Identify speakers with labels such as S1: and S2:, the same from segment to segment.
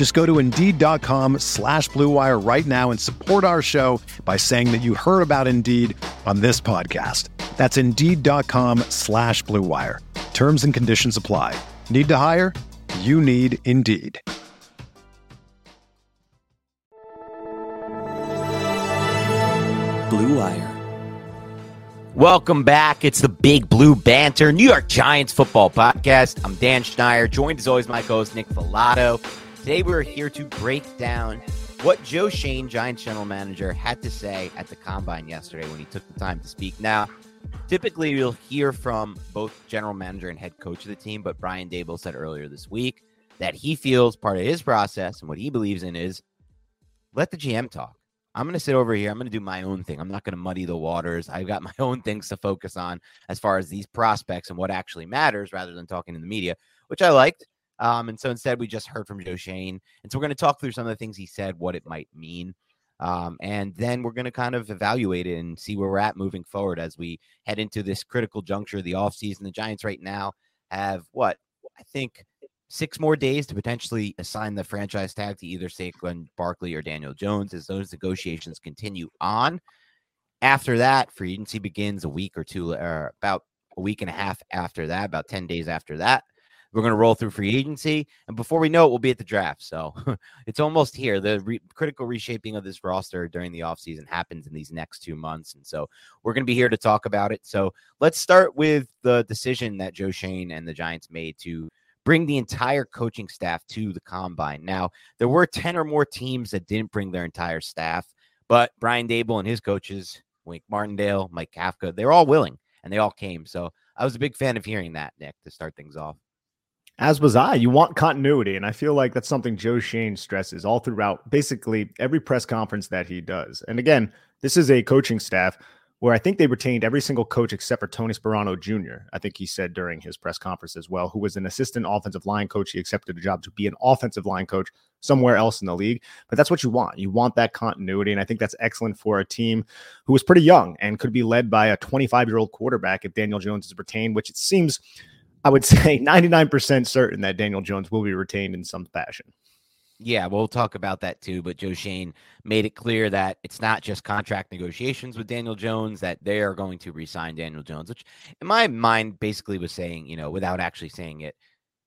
S1: Just go to Indeed.com slash BlueWire right now and support our show by saying that you heard about Indeed on this podcast. That's Indeed.com slash BlueWire. Terms and conditions apply. Need to hire? You need Indeed.
S2: Blue Wire. Welcome back. It's the Big Blue Banter, New York Giants football podcast. I'm Dan Schneider, joined as always by my co-host Nick Falato. Today we're here to break down what Joe Schoen, Giants general manager, had to say at the combine yesterday when he took the time to speak. Now, typically you'll hear from both general manager and head coach of the team, but Brian Daboll said earlier this week that he feels part of his process and what he believes in is let the GM talk. I'm going to sit over here. I'm going to do my own thing. I'm not going to muddy the waters. I've got my own things to focus on as far as these prospects and what actually matters rather than talking to the media, which I liked. Um, and so instead, we just heard from Joe Schoen. And so we're going to talk through some of the things he said, what it might mean. Um, and then we're going to kind of evaluate it and see where we're at moving forward as we head into this critical juncture of the offseason. The Giants right now have what I think six more days to potentially assign the franchise tag to either Saquon Barkley or Daniel Jones as those negotiations continue on. After that, free agency begins a week or two, or about a week and a half after that, about 10 days after that. We're going to roll through free agency. And before we know it, we'll be at the draft. So it's almost here. The re- critical reshaping of this roster during the offseason happens in these next two months. And so we're going to be here to talk about it. So let's start with the decision that Joe Schoen and the Giants made to bring the entire coaching staff to the combine. Now, there were 10 or more teams that didn't bring their entire staff, but Brian Daboll and his coaches, Wink Martindale, Mike Kafka, they're all willing and they all came. So I was a big fan of hearing that, Nick, to start things off.
S3: As was I. You want continuity. And I feel like that's something Joe Schoen stresses all throughout basically every press conference that he does. And again, this is a coaching staff where I think they retained every single coach except for Tony Sparano Jr. I think he said during his press conference as well, who was an assistant offensive line coach. He accepted a job to be an offensive line coach somewhere else in the league. But that's what you want. You want that continuity. And I think that's excellent for a team who was pretty young and could be led by a 25 year old quarterback if Daniel Jones is retained, which it seems, I would say, 99% certain that Daniel Jones will be retained in some fashion.
S2: Yeah, we'll talk about that too. But Joe Schoen made it clear that it's not just contract negotiations with Daniel Jones, that they are going to resign Daniel Jones, which in my mind basically was saying, you know, without actually saying it,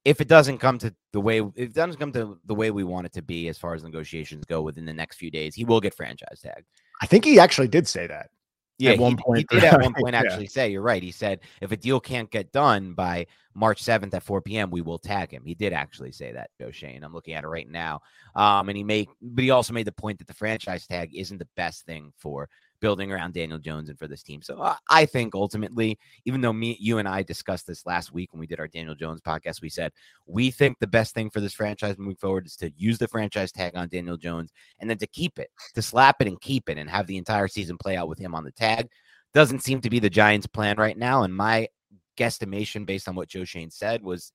S2: if it doesn't come to the way if it doesn't come to the way we want it to be as far as negotiations go within the next few days, he will get franchise tag.
S3: I think he actually did say that.
S2: Yeah, at one he, point he did at one point actually yeah. say you're right. He said if a deal can't get done by March 7th at 4 p.m., we will tag him. He did actually say that, Joe Schoen. I'm looking at it right now. Um, and he made, but he also made the point that the franchise tag isn't the best thing for building around Daniel Jones and for this team. So uh, I think ultimately, even though me, you and I discussed this last week when we did our Daniel Jones podcast, we said we think the best thing for this franchise moving forward is to use the franchise tag on Daniel Jones and then to keep it, to slap it and keep it and have the entire season play out with him on the tag. Doesn't seem to be the Giants' plan right now. And my guesstimation based on what Joe Schoen said was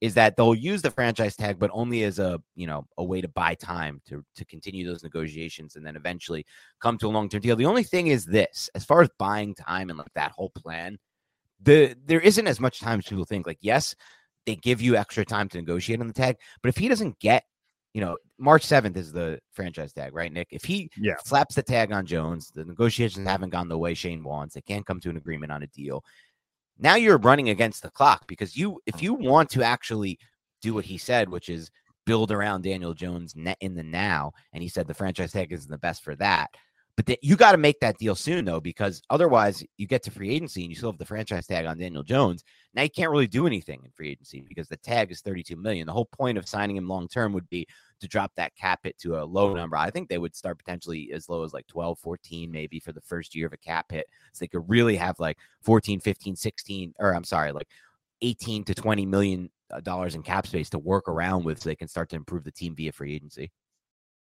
S2: is that they'll use the franchise tag, but only as a you know a way to buy time to to continue those negotiations and then eventually come to a long term deal. The only thing is this: as far as buying time and like that whole plan, the there isn't as much time as people think. Like, yes, they give you extra time to negotiate on the tag, but if he doesn't get you know, March 7th is the franchise tag, right, Nick? If he yeah. slaps the tag on Jones, the negotiations haven't gone the way Schoen wants. They can't come to an agreement on a deal now you're running against the clock because you if oh. you want to actually do what he said which is build around daniel jones in the now and he said the franchise tag isn't the best for that But you got to make that deal soon, though, because otherwise you get to free agency and you still have the franchise tag on Daniel Jones. Now you can't really do anything in free agency because the tag is 32 million. The whole point of signing him long term would be to drop that cap hit to a low number. I think they would start potentially as low as like 12, 14, maybe for the first year of a cap hit. So they could really have like 14, 15, 16, or I'm sorry, like 18 to 20 million uh, dollars in cap space to work around with so they can start to improve the team via free agency.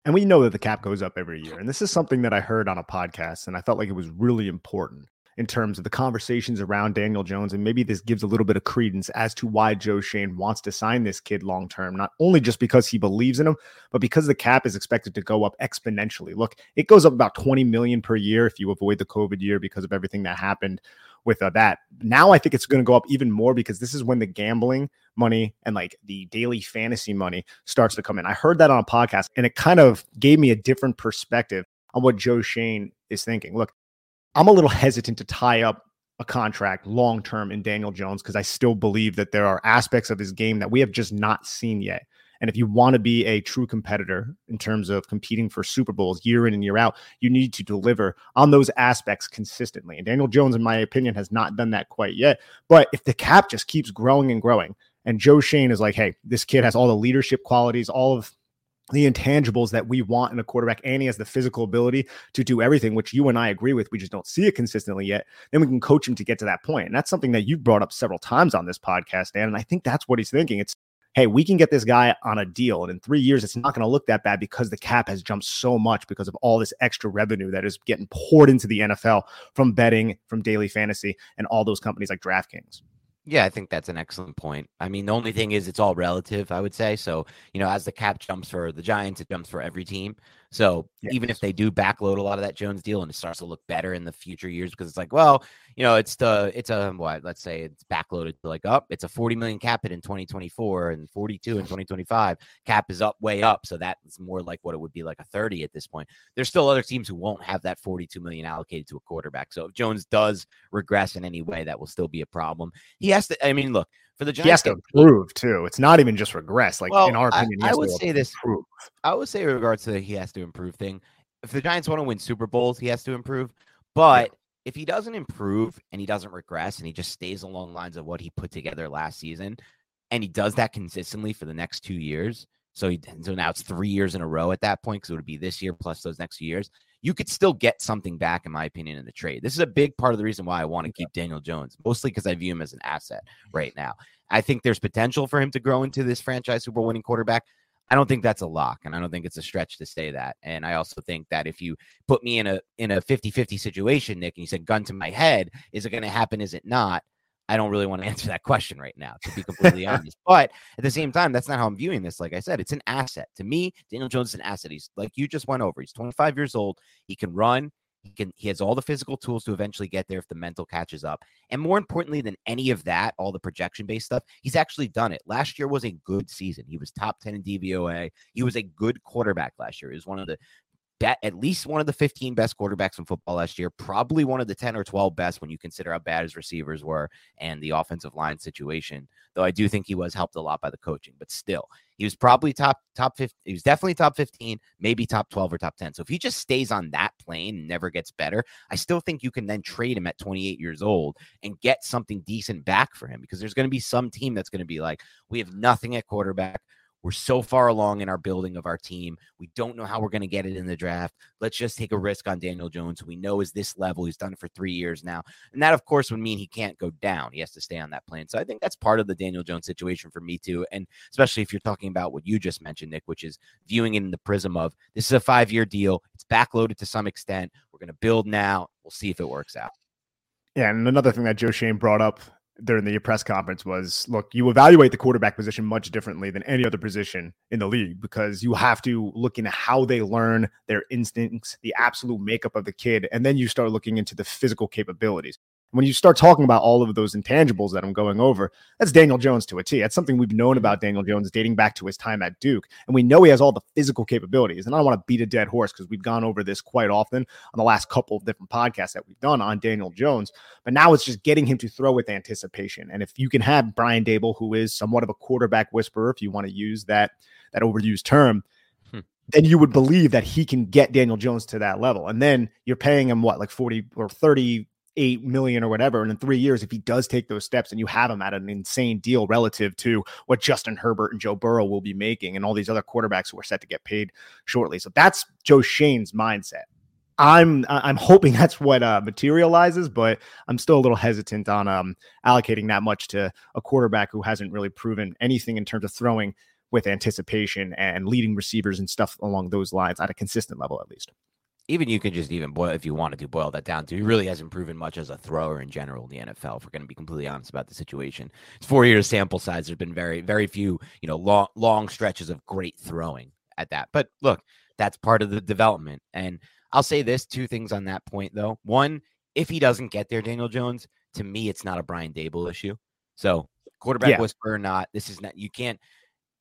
S3: And we know that the cap goes up every year. And this is something that I heard on a podcast, and I felt like it was really important in terms of the conversations around Daniel Jones. And maybe this gives a little bit of credence as to why Joe Schoen wants to sign this kid long term, not only just because he believes in him, but because the cap is expected to go up exponentially. Look, it goes up about 20 million per year if you avoid the COVID year because of everything that happened with uh, that. Now I think it's going to go up even more because this is when the gambling money and like the daily fantasy money starts to come in. I heard that on a podcast and it kind of gave me a different perspective on what Joe Schoen is thinking. Look, I'm a little hesitant to tie up a contract long term in Daniel Jones because I still believe that there are aspects of his game that we have just not seen yet. And if you want to be a true competitor in terms of competing for Super Bowls year in and year out, you need to deliver on those aspects consistently. And Daniel Jones, in my opinion, has not done that quite yet. But if the cap just keeps growing and growing, and Joe Schoen is like, hey, this kid has all the leadership qualities, all of the intangibles that we want in a quarterback, and he has the physical ability to do everything, which you and I agree with. We just don't see it consistently yet. Then we can coach him to get to that point. And that's something that you've brought up several times on this podcast, Dan. And I think that's what he's thinking. It's hey, we can get this guy on a deal. And in three years, it's not going to look that bad because the cap has jumped so much because of all this extra revenue that is getting poured into the NFL from betting, from daily fantasy, and all those companies like DraftKings.
S2: Yeah, I think that's an excellent point. I mean, the only thing is it's all relative, I would say. So, you know, as the cap jumps for the Giants, it jumps for every team. So yes. even if they do backload a lot of that Jones deal and it starts to look better in the future years, because it's like, well, you know, it's the it's a what? Let's say it's backloaded to like up. It's a 40 million cap hit in 2024 and 42 in 2025. Cap is up way up, so that's more like what it would be like a 30 at this point. There's still other teams who won't have that 42 million allocated to a quarterback. So if Jones does regress in any way, that will still be a problem. He has to. I mean, look, for the Giants.
S3: He has to improve too. It's not even just regress. Like well, in our opinion,
S2: I, I would say this. Improve. I would say in regards to the he has to improve thing. If the Giants want to win Super Bowls, he has to improve. But. If he doesn't improve and he doesn't regress and he just stays along lines of what he put together last season, and he does that consistently for the next two years. So he, so now it's three years in a row at that point because it would be this year plus those next few years you could still get something back, in my opinion, in the trade. This is a big part of the reason why I want to keep Daniel Jones, mostly because I view him as an asset mm-hmm. right now. I think there's potential for him to grow into this franchise Super winning quarterback. I don't think that's a lock, and I don't think it's a stretch to say that. And I also think that if you put me in a in a 50-50 situation, Nick, and you said gun to my head, is it going to happen? Is it not? I don't really want to answer that question right now, to be completely honest. But at the same time, that's not how I'm viewing this. Like I said, it's an asset. To me, Daniel Jones is an asset. He's like you just went over. He's 25 years old. He can run. He can he has all the physical tools to eventually get there if the mental catches up. And more importantly than any of that, all the projection based stuff, he's actually done it. Last year was a good season. He was top 10 in DVOA. He was a good quarterback last year. He was one of the at least one of the 15 best quarterbacks in football last year, probably one of the 10 or 12 best when you consider how bad his receivers were and the offensive line situation. Though I do think he was helped a lot by the coaching, but still, he was probably top top 15. He was definitely top 15, maybe top 12 or top 10. So if he just stays on that plane and never gets better, I still think you can then trade him at 28 years old and get something decent back for him because there's going to be some team that's going to be like, we have nothing at quarterback. We're so far along in our building of our team. We don't know how we're going to get it in the draft. Let's just take a risk on Daniel Jones, we know is this level. He's done it for three years now. And that, of course, would mean he can't go down. He has to stay on that plane. So I think that's part of the Daniel Jones situation for me, too. And especially if you're talking about what you just mentioned, Nick, which is viewing it in the prism of this is a five year deal. It's backloaded to some extent. We're going to build now. We'll see if it works out.
S3: Yeah. And another thing that Joe Schoen brought up during the press conference was look, you evaluate the quarterback position much differently than any other position in the league because you have to look into how they learn their instincts, the absolute makeup of the kid, and then you start looking into the physical capabilities when you start talking about all of those intangibles that I'm going over, that's Daniel Jones to a T. That's something we've known about Daniel Jones dating back to his time at Duke. And we know he has all the physical capabilities. And I don't want to beat a dead horse because we've gone over this quite often on the last couple of different podcasts that we've done on Daniel Jones. But now it's just getting him to throw with anticipation. And if you can have Brian Daboll, who is somewhat of a quarterback whisperer, if you want to use that that overused term, hmm. then you would believe that he can get Daniel Jones to that level. And then you're paying him what, like 40 or 38 million or whatever. And in three years, if he does take those steps and you have him at an insane deal relative to what Justin Herbert and Joe Burrow will be making and all these other quarterbacks who are set to get paid shortly. So that's Joe Schoen's mindset. I'm I'm hoping that's what uh, materializes, but I'm still a little hesitant on um, allocating that much to a quarterback who hasn't really proven anything in terms of throwing with anticipation and leading receivers and stuff along those lines at a consistent level, at least.
S2: Even you can just even boil if you wanted to boil that down to he really hasn't proven much as a thrower in general in the NFL. If we're going to be completely honest about the situation, it's four years sample size. There's been very very few you know long long stretches of great throwing at that. But look, that's part of the development. And I'll say this two things on that point though. One, if he doesn't get there, Daniel Jones, to me, it's not a Brian Daboll issue. So quarterback yeah. whisper or not, this is not you can't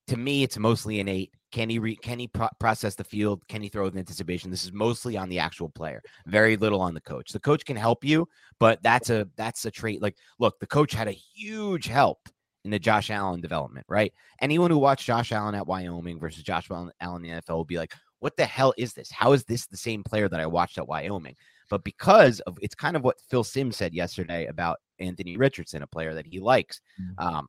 S2: to me, it's mostly innate. Can he re- can he pro- process the field? Can he throw with anticipation? This is mostly on the actual player. Very little on the coach. The coach can help you, but that's a that's a trait. Like, look, the coach had a huge help in the Josh Allen development, right? Anyone who watched Josh Allen at Wyoming versus Josh Allen in the NFL will be like, "What the hell is this? How is this the same player that I watched at Wyoming?" But because of it's kind of what Phil Simms said yesterday about Anthony Richardson, a player that he likes. Mm-hmm. Um,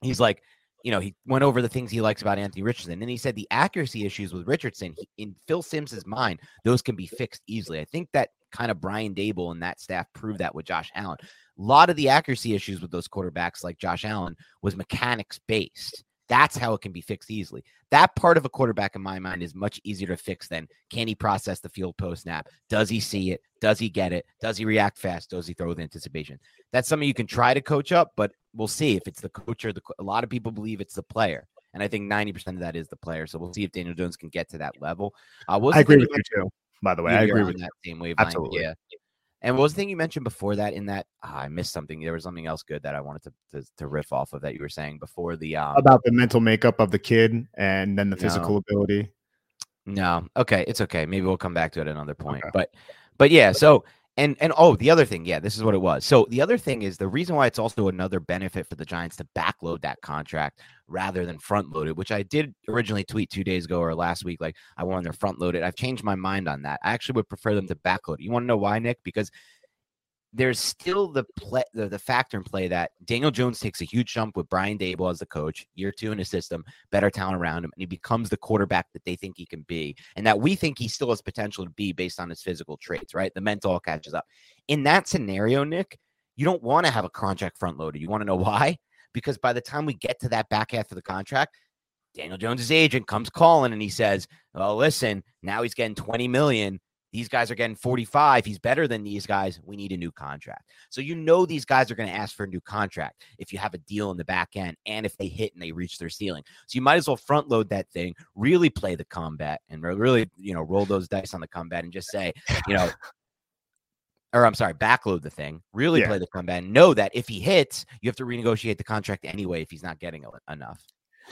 S2: he's like you know, he went over the things he likes about Anthony Richardson. And he said the accuracy issues with Richardson, he, in Phil Simms's mind, those can be fixed easily. I think that kind of Brian Daboll and that staff proved that with Josh Allen. A lot of the accuracy issues with those quarterbacks like Josh Allen was mechanics based. That's how it can be fixed easily. That part of a quarterback, in my mind, is much easier to fix than can he process the field post snap? Does he see it? Does he get it? Does he react fast? Does he throw with anticipation? That's something you can try to coach up, but we'll see if it's the coach or the. A lot of people believe it's the player, and I think ninety percent of that is the player. So we'll see if Daniel Jones can get to that level.
S3: Uh, I agree with you too. By the way, I agree with
S2: that
S3: you.
S2: same wavelength. Absolutely. Yeah. And what was the thing you mentioned before that? In that oh, I missed something. There was something else good that I wanted to, to, to riff off of that you were saying before the um,
S3: about the mental makeup of the kid and then the physical no. ability.
S2: No, okay, it's okay. Maybe we'll come back to it at another point. Okay. But but yeah, so and and oh, the other thing, yeah, this is what it was. So the other thing is the reason why it's also another benefit for the Giants to backload that contract rather than front load it, which I did originally tweet two days ago or last week. Like I wanted to front load it. I've changed my mind on that. I actually would prefer them to backload. You want to know why, Nick? Because there's still the play the, the factor in play that Daniel Jones takes a huge jump with Brian Daboll as the coach, year two in his system, better talent around him, and he becomes the quarterback that they think he can be, and that we think he still has potential to be based on his physical traits, right? The mental catches up. In that scenario, Nick, you don't want to have a contract front loader. You want to know why? Because by the time we get to that back half of the contract, Daniel Jones's agent comes calling and he says, "Oh, listen, now he's getting 20 million these guys are getting 45. He's better than these guys. We need a new contract. So you know these guys are going to ask for a new contract if you have a deal in the back end and if they hit and they reach their ceiling. So you might as well front load that thing, really play the combat and really, you know, roll those dice on the combat and just say, you know, or I'm sorry, backload the thing, really yeah. play the combat and know that if he hits, you have to renegotiate the contract anyway if he's not getting enough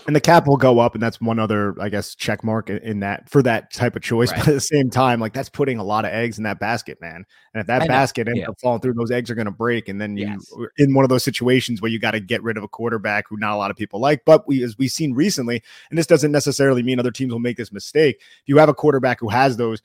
S3: and the cap will go up and that's one other i guess check mark in that for that type of choice right. but at the same time like that's putting a lot of eggs in that basket man and if that basket ends yeah. up falling through those eggs are going to break and then you yes. in one of those situations where you got to get rid of a quarterback who not a lot of people like but we as we've seen recently and this doesn't necessarily mean other teams will make this mistake if you have a quarterback who has those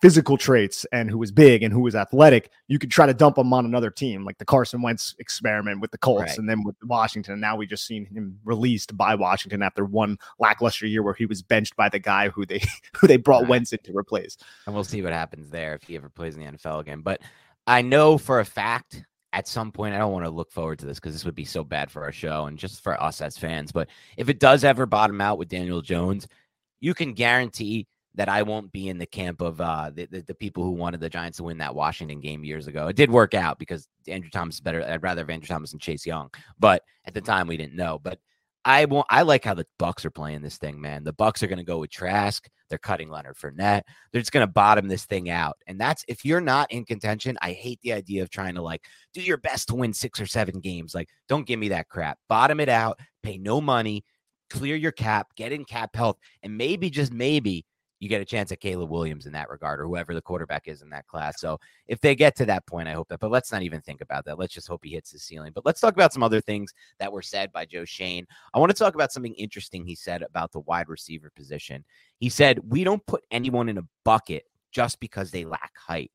S3: physical traits and who was big and who was athletic, you could try to dump him on another team, like the Carson Wentz experiment with the Colts, right. and then with Washington. And now we just seen him released by Washington after one lackluster year where he was benched by the guy who they who they brought right. Wentz in to replace.
S2: And we'll see what happens there if he ever plays in the NFL again. But I know for a fact at some point, I don't want to look forward to this because this would be so bad for our show and just for us as fans. But if it does ever bottom out with Daniel Jones, you can guarantee that I won't be in the camp of uh, the, the, the people who wanted the Giants to win that Washington game years ago. It did work out because Andrew Thomas is better. I'd rather have Andrew Thomas and Chase Young, but at the time we didn't know. But I won't. I like how the Bucks are playing this thing, man. The Bucks are going to go with Trask. They're cutting Leonard Fournette. They're just going to bottom this thing out. And that's if you're not in contention. I hate the idea of trying to like do your best to win six or seven games. Like, don't give me that crap. Bottom it out. Pay no money. Clear your cap. Get in cap health, and maybe just maybe you get a chance at Caleb Williams in that regard, or whoever the quarterback is in that class. So if they get to that point, I hope that. But let's not even think about that. Let's just hope he hits the ceiling. But let's talk about some other things that were said by Joe Schoen. I want to talk about something interesting he said about the wide receiver position. He said, We don't put anyone in a bucket just because they lack height.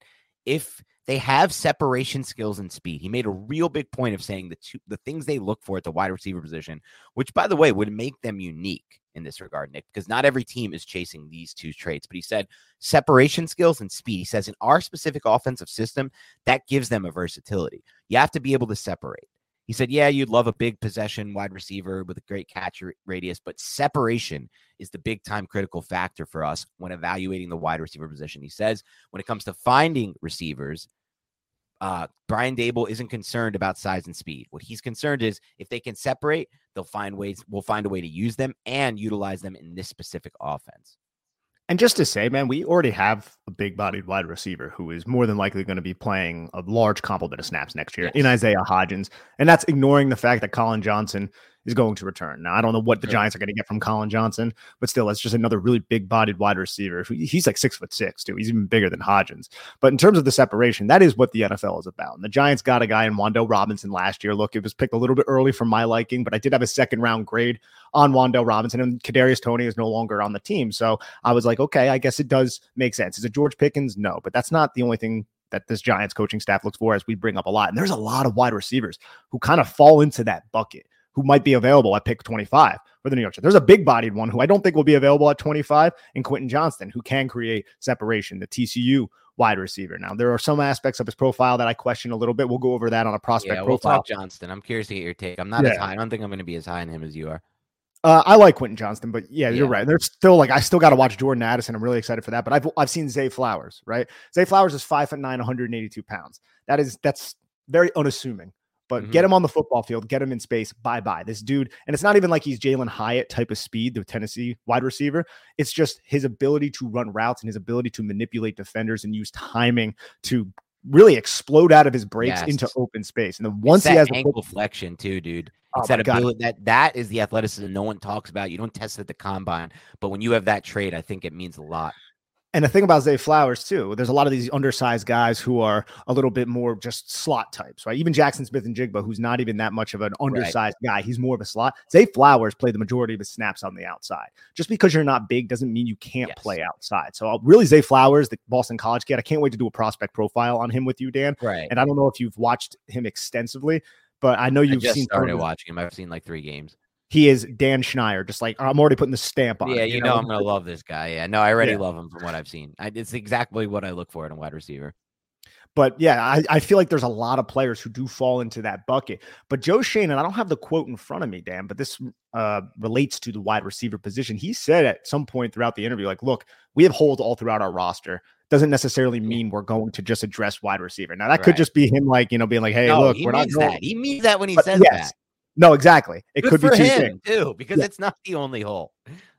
S2: If they have separation skills and speed. He made a real big point of saying the two the things they look for at the wide receiver position, which by the way would make them unique in this regard, Nick, because not every team is chasing these two traits. But he said separation skills and speed. He says in our specific offensive system, that gives them a versatility. You have to be able to separate. He said, Yeah, you'd love a big possession wide receiver with a great catch radius, but separation is the big time critical factor for us when evaluating the wide receiver position. He says, when it comes to finding receivers, uh, Brian Daboll isn't concerned about size and speed. What he's concerned is if they can separate, they'll find ways, we'll find a way to use them and utilize them in this specific offense.
S3: And just to say, man, we already have a big bodied wide receiver who is more than likely going to be playing a large complement of snaps next year yes. in Isaiah Hodgins. And that's ignoring the fact that Collin Johnson is going to return. Now, I don't know what the Giants are going to get from Collin Johnson, but still, it's just another really big bodied wide receiver. He's like six foot six, too. He's even bigger than Hodgins. But in terms of the separation, that is what the NFL is about. And the Giants got a guy in Wan'Dale Robinson last year. Look, it was picked a little bit early for my liking, but I did have a second round grade on Wan'Dale Robinson, and Kadarius Toney is no longer on the team. So I was like, okay, I guess it does make sense. Is it George Pickens? No, but that's not the only thing that this Giants coaching staff looks for, as we bring up a lot. And there's a lot of wide receivers who kind of fall into that bucket who might be available at pick 25 for the New York Jets. There's a big bodied one who I don't think will be available at 25 in Quentin Johnston, who can create separation, the TCU wide receiver. Now, there are some aspects of his profile that I question a little bit. We'll go over that on a prospect
S2: yeah,
S3: we'll profile.
S2: Talk Johnston. I'm curious to get your take. I'm not yeah. as high. I don't think I'm going to be as high on him as you are.
S3: Uh, I like Quentin Johnston, but yeah, yeah. you're right. There's still like I still got to watch Jordan Addison. I'm really excited for that. But I've I've seen Zay Flowers, right? Zay Flowers is five foot nine, 182 pounds. That is that's very unassuming but mm-hmm. get him on the football field, get him in space. Bye bye. This dude, and it's not even like he's Jalin Hyatt type of speed, the Tennessee wide receiver. It's just his ability to run routes and his ability to manipulate defenders and use timing to really explode out of his breaks yes. into open space. And then once he has
S2: ankle flexion too, dude. Oh it's oh that ability that that is the athleticism no one talks about. You don't test it at the combine, but when you have that trait, I think it means a lot.
S3: And the thing about Zay Flowers too, there's a lot of these undersized guys who are a little bit more just slot types, right? Even Jackson Smith-Njigba, who's not even that much of an undersized right. guy, he's more of a slot. Zay Flowers played the majority of his snaps on the outside. Just because you're not big doesn't mean you can't yes. play outside. So uh, really, Zay Flowers, the Boston College kid, I can't wait to do a prospect profile on him with you, Dan.
S2: Right.
S3: And I don't know if you've watched him extensively, but I know you've
S2: I
S3: seen
S2: started watching him. I've seen like three games
S3: he is Dan Schneider. Just like I'm already putting the stamp on.
S2: Yeah,
S3: it,
S2: you, you know, know, I'm gonna love this guy. Yeah, no, I already yeah. love him from what I've seen. I, it's exactly what I look for in a wide receiver.
S3: But yeah, I, I feel like there's a lot of players who do fall into that bucket. But Joe Schoen, and I don't have the quote in front of me, Dan, but this uh, relates to the wide receiver position. He said at some point throughout the interview, like, look, we have holes all throughout our roster. Doesn't necessarily mean we're going to just address wide receiver. Now that right. could just be him, like you know, being like, "Hey,
S2: no,
S3: look,
S2: we're
S3: not."
S2: That. He means that when he but says yes, that.
S3: No, exactly. It
S2: Good
S3: could be
S2: things too, because yeah. it's not the only hole.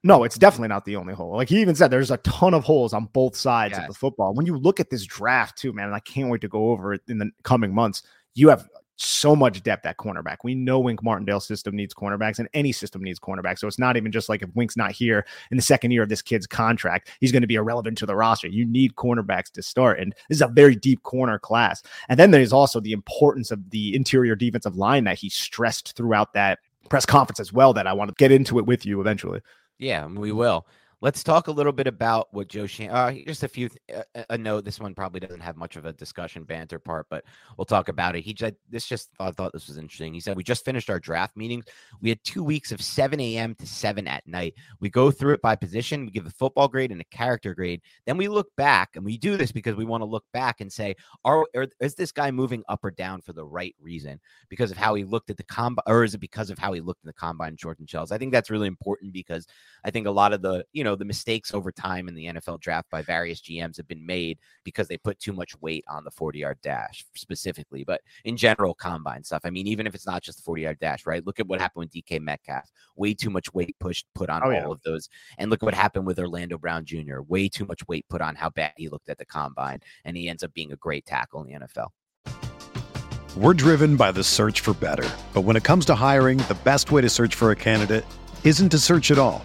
S3: No, it's definitely not the only hole. Like he even said, there's a ton of holes on both sides yes. of the football. When you look at this draft too, man, and I can't wait to go over it in the coming months. You have so much depth at cornerback. We know Wink Martindale's system needs cornerbacks, and any system needs cornerbacks. So it's not even just like if Wink's not here in the second year of this kid's contract, he's going to be irrelevant to the roster. You need cornerbacks to start. And this is a very deep corner class. And then there's also the importance of the interior defensive line that he stressed throughout that press conference as well that I want to get into it with you eventually.
S2: Yeah, we will. Let's talk a little bit about what Joe Schoen. Uh, just a few. Th- uh, a note. This one probably doesn't have much of a discussion banter part, but we'll talk about it. He just this just I thought this was interesting. He said we just finished our draft meetings. We had two weeks of 7 a.m. to 7 at night. We go through it by position. We give a football grade and a character grade. Then we look back, and we do this because we want to look back and say, are, are is this guy moving up or down for the right reason? Because of how he looked at the combine, or is it because of how he looked in the combine, Jordan Shells? I think that's really important because I think a lot of the you know the mistakes over time in the NFL draft by various GMs have been made because they put too much weight on the 40 yard dash specifically, but in general, combine stuff. I mean, even if it's not just the 40 yard dash, right? Look at what happened with DK Metcalf. Way too much weight pushed put on oh, all yeah. of those. And look what happened with Orlando Brown Jr. Way too much weight put on how bad he looked at the combine. And he ends up being a great tackle in the NFL.
S1: We're driven by the search for better. But when it comes to hiring, the best way to search for a candidate isn't to search at all.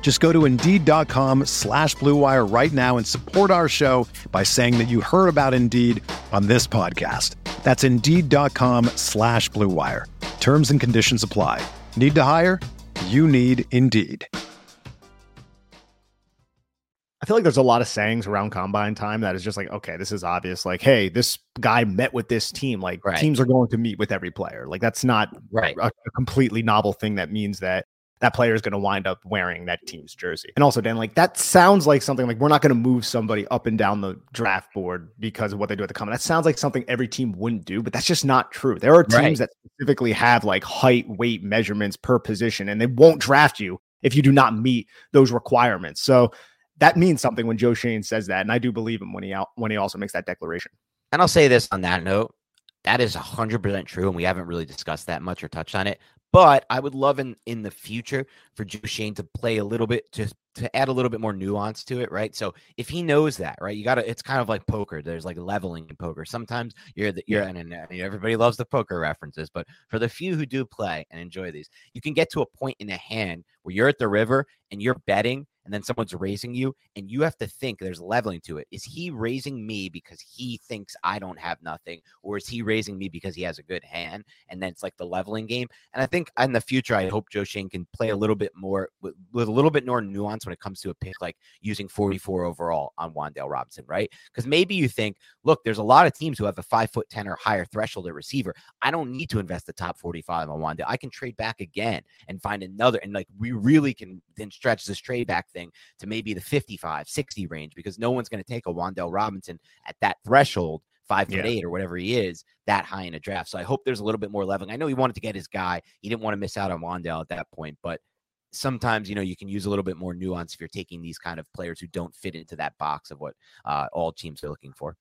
S1: Just go to Indeed.com slash BlueWire right now and support our show by saying that you heard about Indeed on this podcast. That's Indeed.com slash BlueWire. Terms and conditions apply. Need to hire? You need Indeed.
S3: I feel like there's a lot of sayings around combine time that is just like, okay, this is obvious. Like, hey, this guy met with this team. Like,
S2: Right.
S3: teams are going to meet with every player. Like, that's not
S2: Right.
S3: a, a completely novel thing that means that that player is going to wind up wearing that team's jersey. And also, Dan, like that sounds like something like we're not going to move somebody up and down the draft board because of what they do at the combine. That sounds like something every team wouldn't do, but that's just not true. There are teams
S2: Right.
S3: that specifically have like height, weight measurements per position, and they won't draft you if you do not meet those requirements. So that means something when Joe Schoen says that, and I do believe him when he out when he also makes that declaration.
S2: And I'll say this on that note. That is 100% true. And we haven't really discussed that much or touched on it. But I would love in, in the future for Joe Schoen to play a little bit, to, to add a little bit more nuance to it, right? So if he knows that, right, you got to, it's kind of like poker. There's like leveling in poker. Sometimes you're the, you're, and, and everybody loves the poker references, but for the few who do play and enjoy these, you can get to a point in a hand where you're at the river and you're betting and then someone's raising you and you have to think there's leveling to it. Is he raising me because he thinks I don't have nothing or is he raising me because he has a good hand? And then it's like the leveling game. And I think in the future, I hope Joe Schoen can play a little bit more with, with a little bit more nuance when it comes to a pick like using 44 overall on Wan'Dale Robinson, right? Because maybe you think, look, there's a lot of teams who have a five foot 10 or higher threshold at receiver. I don't need to invest the top 45 on Wan'Dale. I can trade back again and find another. And like we really can then stretch this trade back thing to maybe the 55, 60 range because no one's going to take a Wan'Dale Robinson at that threshold, five foot
S3: Yeah.
S2: eight or whatever he is, that high in a draft. So I hope there's a little bit more leveling. I know he wanted to get his guy. He didn't want to miss out on Wan'Dale at that point, but sometimes you know you can use a little bit more nuance if you're taking these kind of players who don't fit into that box of what uh, all teams are looking for.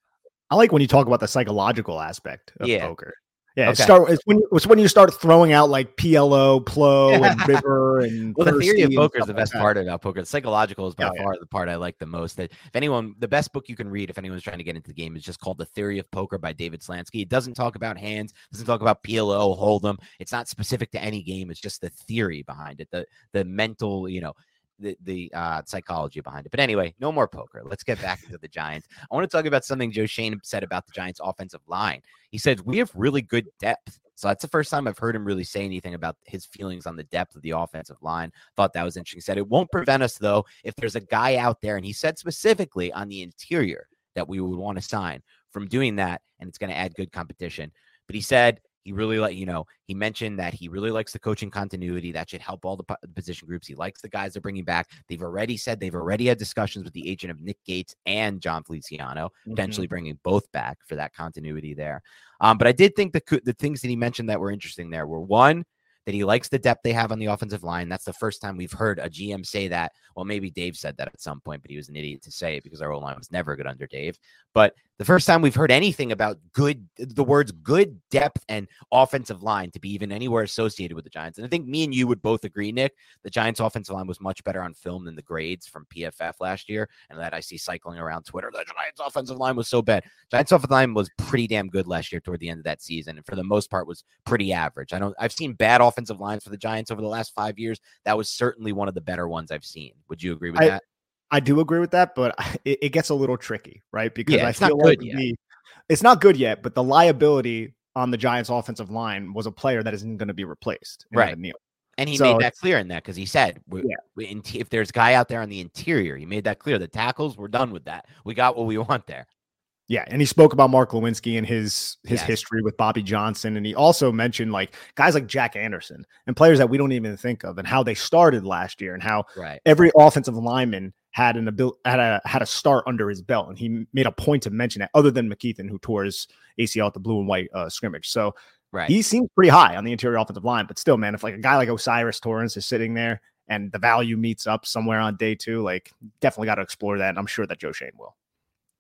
S3: I like when you talk about the psychological aspect of
S2: Yeah.
S3: poker. Yeah,
S2: Okay.
S3: start it's when it's when you start throwing out like PLO, Plo, and River, and
S2: Well, the theory of poker is the best
S3: that.
S2: part about poker. The psychological is by
S3: Yeah, yeah.
S2: far the part I like the most. That if anyone, the best book you can read if anyone's trying to get into the game is just called The Theory of Poker by David Sklansky. It doesn't talk about hands, doesn't talk about PLO, hold'em. It's not specific to any game. It's just the theory behind it, the the mental, you know, the the uh, psychology behind it. But anyway, no more poker. Let's get back into the Giants. I want to talk about something Joe Schoen said about the Giants' offensive line. He said we have really good depth. So that's the first time I've heard him really say anything about his feelings on the depth of the offensive line. Thought that was interesting. He said it won't prevent us though if there's a guy out there, and he said specifically on the interior that we would want to sign from doing that, and it's going to add good competition. But he said he really like you know he mentioned that he really likes the coaching continuity that should help all the position groups. He likes the guys they're bringing back. They've already said they've already had discussions with the agent of Nick Gates and Jon Feliciano potentially bringing both back for that continuity there. Um, but I did think the the things that he mentioned that were interesting there were one that he likes the depth they have on the offensive line. That's the first time we've heard a GM say that. Well, maybe Dave said that at some point, but he was an idiot to say it because our O line was never good under Dave. But the first time we've heard anything about good, the words good depth and offensive line to be even anywhere associated with the Giants. And I think me and you would both agree, Nick, the Giants' offensive line was much better on film than the grades from PFF last year. And that I see cycling around Twitter. The Giants' offensive line was so bad. Giants' offensive line was pretty damn good last year toward the end of that season, and for the most part was pretty average. I don't. I've seen bad offensive lines for the Giants over the last five years. That was certainly one of the better ones I've seen. Would you agree with
S3: I-
S2: that?
S3: I do agree with that, but it, it gets a little tricky, right? Because
S2: Yeah,
S3: I feel like the it's not good yet, but the liability on the Giants' offensive line was a player that isn't going to be replaced.
S2: Right.
S3: Neal.
S2: And he
S3: So
S2: made that clear in that because he said,
S3: Yeah.
S2: if there's guy out there on the interior, he made that clear. The tackles, we're done with that. We got what we want there.
S3: Yeah, and he spoke about Mark Glowinski and his his
S2: Yes.
S3: history with Bobby Johnson, and he also mentioned like guys like Jack Anderson and players that we don't even think of, and how they started last year, and how
S2: Right.
S3: every offensive lineman had an ability had a had a start under his belt, and he made a point to mention that. Other than McKethan, who tore his ACL at the blue and white uh, scrimmage, so
S2: Right.
S3: he seems pretty high on the interior offensive line. But still, man, if like a guy like O'Cyrus Torrence is sitting there and the value meets up somewhere on day two, like definitely got to explore that. And I'm sure that Joe Schoen will.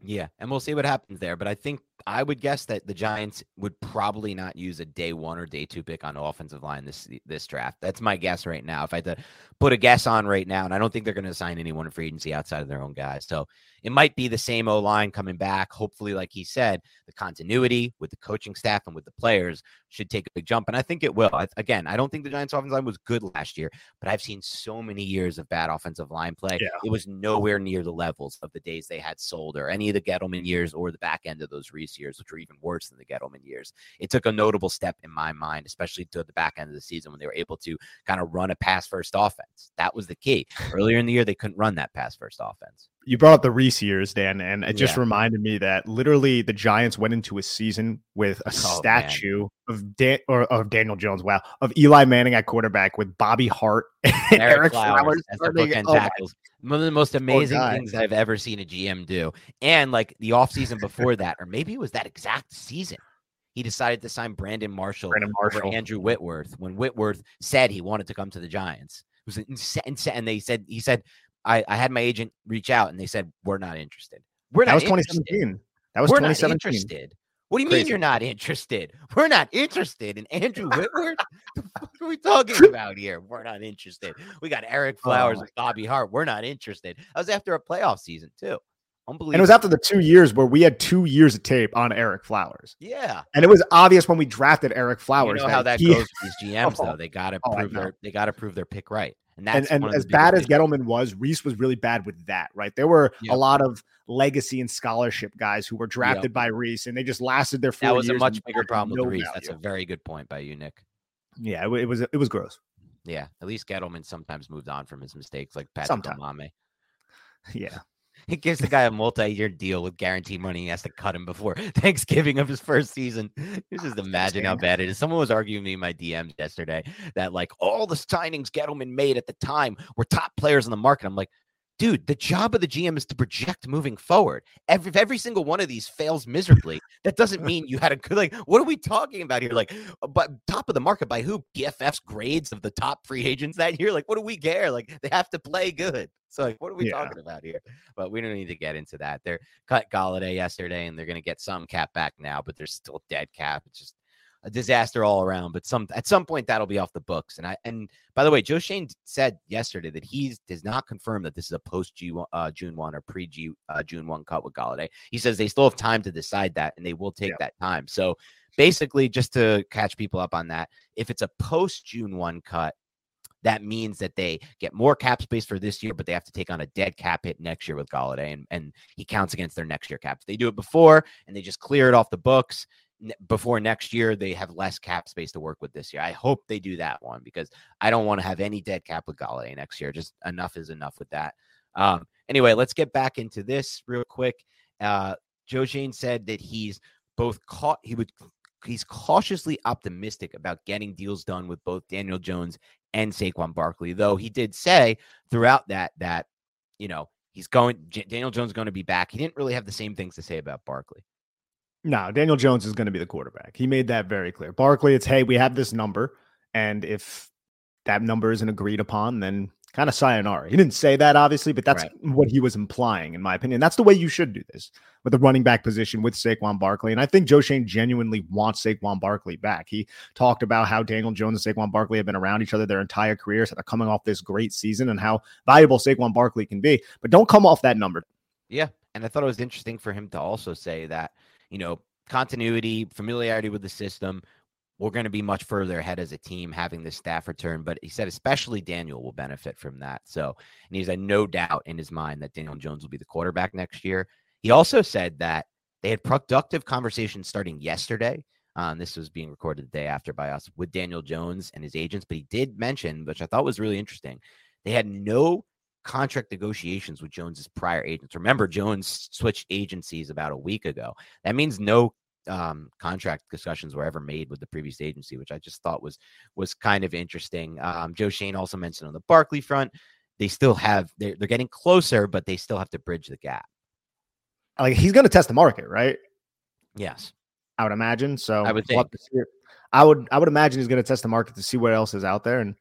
S2: Yeah, and we'll see what happens there. But I think I would guess that the Giants would probably not use a day one or day two pick on offensive line this this draft. That's my guess right now. If I had to put a guess on right now, and I don't think they're going to sign anyone in free agency outside of their own guys. So it might be the same O line coming back. Hopefully, like he said, the continuity with the coaching staff and with the players should take a big jump, and I think it will. I, again, I don't think the Giants' offensive line was good last year, but I've seen so many years of bad offensive line play.
S3: Yeah.
S2: It was nowhere near the levels of the days they had sold or any of the Gettleman years or the back end of those Years, which were even worse than the Gettleman years. It took a notable step in my mind, especially to the back end of the season when they were able to kind of run a pass first offense. That was the key. Earlier in the year, they couldn't run that pass first offense.
S3: You brought up the Reese years, Dan, and it just
S2: Yeah.
S3: reminded me that literally the Giants went into a season with a
S2: Oh, man.
S3: statue of Dan or of Daniel Jones, wow, of Eli Manning at quarterback with Bobby Hart and Ereck,
S2: Flowers,
S3: Flowers.
S2: as
S3: starting-
S2: bookend
S3: oh
S2: tackles. One of the most amazing
S3: guy.
S2: things I've ever seen a GM do. And like the offseason before that, or maybe it was that exact season, he decided to sign Brandon Marshall
S3: Brandon
S2: over
S3: Marshall.
S2: Andrew Whitworth when Whitworth said he wanted to come to the Giants. It was insane. And they said, he said, I, I had my agent reach out and they said, we're not interested. We're
S3: That
S2: not
S3: was
S2: interested.
S3: 2017. That was
S2: We're not
S3: 2017.
S2: interested. What do you mean you're not interested? We're not interested in Andrew Whitworth. the fuck are we talking about here? We're not interested. We got Ereck Flowers
S3: my
S2: and Bobby Hart. We're not interested. That was after a playoff season too. Unbelievable.
S3: And it was after the two years where we had two years of tape on Ereck Flowers.
S2: yeah.
S3: And it was obvious when we drafted Ereck Flowers.
S2: You know how that
S3: he-
S2: goes with these GMs
S3: Oh,
S2: though. They got to
S3: oh,
S2: prove their they got to prove their pick right. And
S3: and,
S2: that's
S3: and
S2: the
S3: as bad as. Gettleman was, Reese was really bad with that, right? There were
S2: Yep.
S3: a lot of legacy and scholarship guys who were drafted by Reese and they just lasted their four
S2: that was a much bigger problem with
S3: no
S2: the Reese. That's a very good point by you, Nick.
S3: yeah, it, it was it was gross.
S2: Yeah, at least Gettleman sometimes moved on from his mistakes, like Patrick
S3: Sometime.
S2: Omameh.
S3: Yeah.
S2: He gives the guy a multi-year deal with guaranteed money. He has to cut him before Thanksgiving of his first season. You oh, just imagine how bad it is. Someone was arguing me in my DMs yesterday that like all the signings Gettleman made at the time were top players in the market. I'm like, dude, the job of the GM is to project moving forward. Every if every single one of these fails miserably, that doesn't mean you had a good like. What are we talking about here? Like, uh, but top of the market by who? PFF's grades of the top free agents that year. Like, what do we care? Like, they have to play good. So, like, what are we
S3: Yeah.
S2: talking about here? But we don't need to get into that. They're cut Golladay yesterday, and they're going to get some cap back now, but there's still dead cap. It's just a disaster all around. But some at some point that'll be off the books. And I and by the way, Joe Schoen said yesterday that he does not confirm that this is a post G uh, June one or pre G uh, June one cut with Golladay. He says they still have time to decide that, and they will take
S3: Yeah.
S2: that time. So basically, just to catch people up on that, if it's a post June one cut. That means that they get more cap space for this year, but they have to take on a dead cap hit next year with Golladay, and, and he counts against their next year cap. If they do it before and they just clear it off the books, before next year they have less cap space to work with this year. I hope they do that one because I don't want to have any dead cap with Golladay next year. Just enough is enough with that. Um, anyway, let's get back into this real quick. Uh, Joe Schoen said that he's both caught. He would. He's cautiously optimistic about getting deals done with both Daniel Jones and Saquon Barkley, though he did say throughout that that you know he's going. Daniel Jones is going to be back. He didn't really have the same things to say about Barkley.
S3: No, Daniel Jones is going to be the quarterback. He made that very clear. Barkley, it's hey, we have this number, and if that number isn't agreed upon, then kind of sayonara. He didn't say that obviously, but that's
S2: Right.
S3: what he was implying, in my opinion. That's the way you should do this with the running back position with Saquon Barkley. And I think Joe Schoen genuinely wants Saquon Barkley back. He talked about how Daniel Jones and Saquon Barkley have been around each other their entire careers, they're coming off this great season, and how valuable Saquon Barkley can be. But don't come off that number.
S2: Yeah. And I thought it was interesting for him to also say that, you know, continuity, familiarity with the system, we're going to be much further ahead as a team having this staff return. But he said, especially Daniel will benefit from that. So, and he's had no doubt in his mind that Daniel Jones will be the quarterback next year. He also said that they had productive conversations starting yesterday. Um, this was being recorded the day after by us with Daniel Jones and his agents. But he did mention, which I thought was really interesting, they had no contract negotiations with Jones's prior agents. Remember, Jones switched agencies about a week ago. That means no um, contract discussions were ever made with the previous agency, which I just thought was was kind of interesting. Um, Joe Schoen also mentioned on the Barkley front, they still have they're, they're getting closer, but they still have to bridge the gap.
S3: Like he's going to test the market, right?
S2: Yes,
S3: I would imagine. So
S2: I would
S3: we'll
S2: think.
S3: have to see it. I would I would imagine he's going to test the market to see what else is out there, and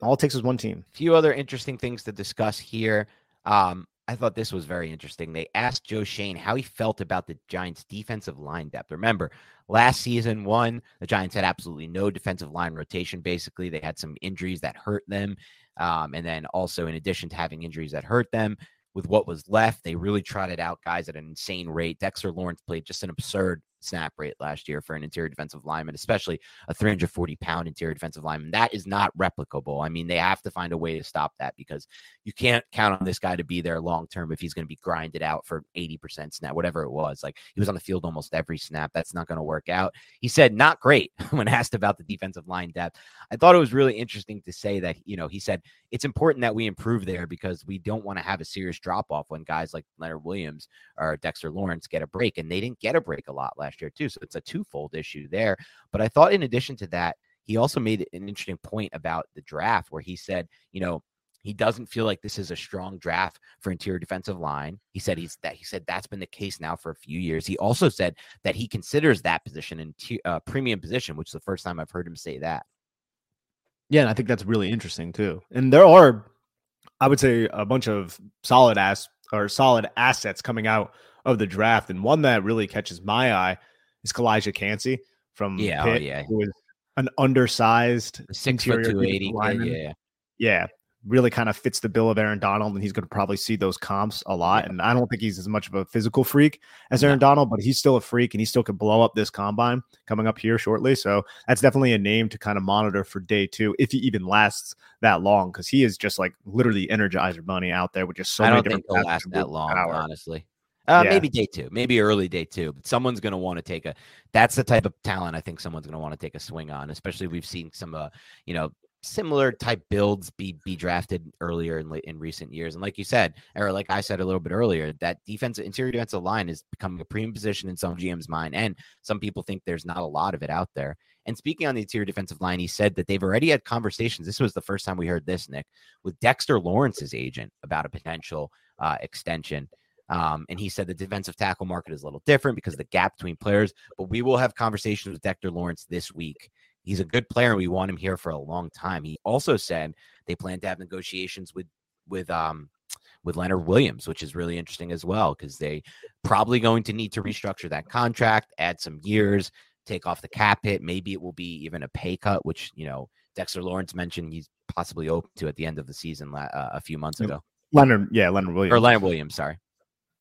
S3: all it takes is one team.
S2: A few other interesting things to discuss here. Um, I thought this was very interesting. They asked Joe Schoen how he felt about the Giants' defensive line depth. Remember, last season, one, the Giants had absolutely no defensive line rotation. Basically, they had some injuries that hurt them. Um, and then also, in addition to having injuries that hurt them, with what was left, they really trotted out guys at an insane rate. Dexter Lawrence played just an absurd snap rate last year for an interior defensive lineman, especially a 340 pound interior defensive lineman. That is not replicable. I mean, they have to find a way to stop that because you can't count on this guy to be there long term if he's going to be grinded out for 80% snap, whatever it was. Like he was on the field almost every snap. That's not going to work out. He said, not great when asked about the defensive line depth. I thought it was really interesting to say that, you know, he said it's important that we improve there because we don't want to have a serious drop off when guys like Leonard Williams or Dexter Lawrence get a break. And they didn't get a break a lot last year, too. So it's a twofold issue there. But I thought, in addition to that, he also made an interesting point about the draft where he said, you know, he doesn't feel like this is a strong draft for interior defensive line. He said he's that he said that's been the case now for a few years. He also said that he considers that position in uh, premium position, which is the first time I've heard him say that.
S3: Yeah, and I think that's really interesting too. And there are, I would say, a bunch of solid ass or solid assets coming out of the draft, and one that really catches my eye is Calijah Kancey from
S2: Yeah, oh,
S3: Pitt,
S2: yeah.
S3: who is an undersized
S2: Six foot two eighty. Yeah, yeah.
S3: really kind of fits the bill of Aaron Donald, and he's going to probably see those comps a lot.
S2: Yeah.
S3: And I don't think he's as much of a physical freak as
S2: No.
S3: Aaron Donald, but he's still a freak, and he still could blow up this combine coming up here shortly. So that's definitely a name to kind of monitor for day two, if he even lasts that long, because he is just like literally Energizer Bunny out there with just so
S2: I
S3: many
S2: don't think
S3: different
S2: he'll last that long,
S3: power.
S2: honestly. Uh,
S3: Yeah.
S2: Maybe day two, maybe early day two. But someone's going to want to take a. That's the type of talent I think someone's going to want to take a swing on. Especially we've seen some, uh, you know, similar type builds be be drafted earlier in in recent years. And like you said, or like I said a little bit earlier, that defensive interior defensive line is becoming a premium position in some GM's mind, and some people think there's not a lot of it out there. And speaking on the interior defensive line, he said that they've already had conversations. This was the first time we heard this, Nick, with Dexter Lawrence's agent about a potential uh, extension. Um, and he said the defensive tackle market is a little different because of the gap between players, but we will have conversations with Dexter Lawrence this week. He's a good player. and We want him here for a long time. He also said they plan to have negotiations with with um with Leonard Williams, which is really interesting as well because they probably going to need to restructure that contract, add some years, take off the cap hit. Maybe it will be even a pay cut, which you know Dexter Lawrence mentioned he's possibly open to at the end of the season uh, a few months ago.
S3: Leonard, yeah, Leonard Williams.
S2: Or Leonard Williams, sorry.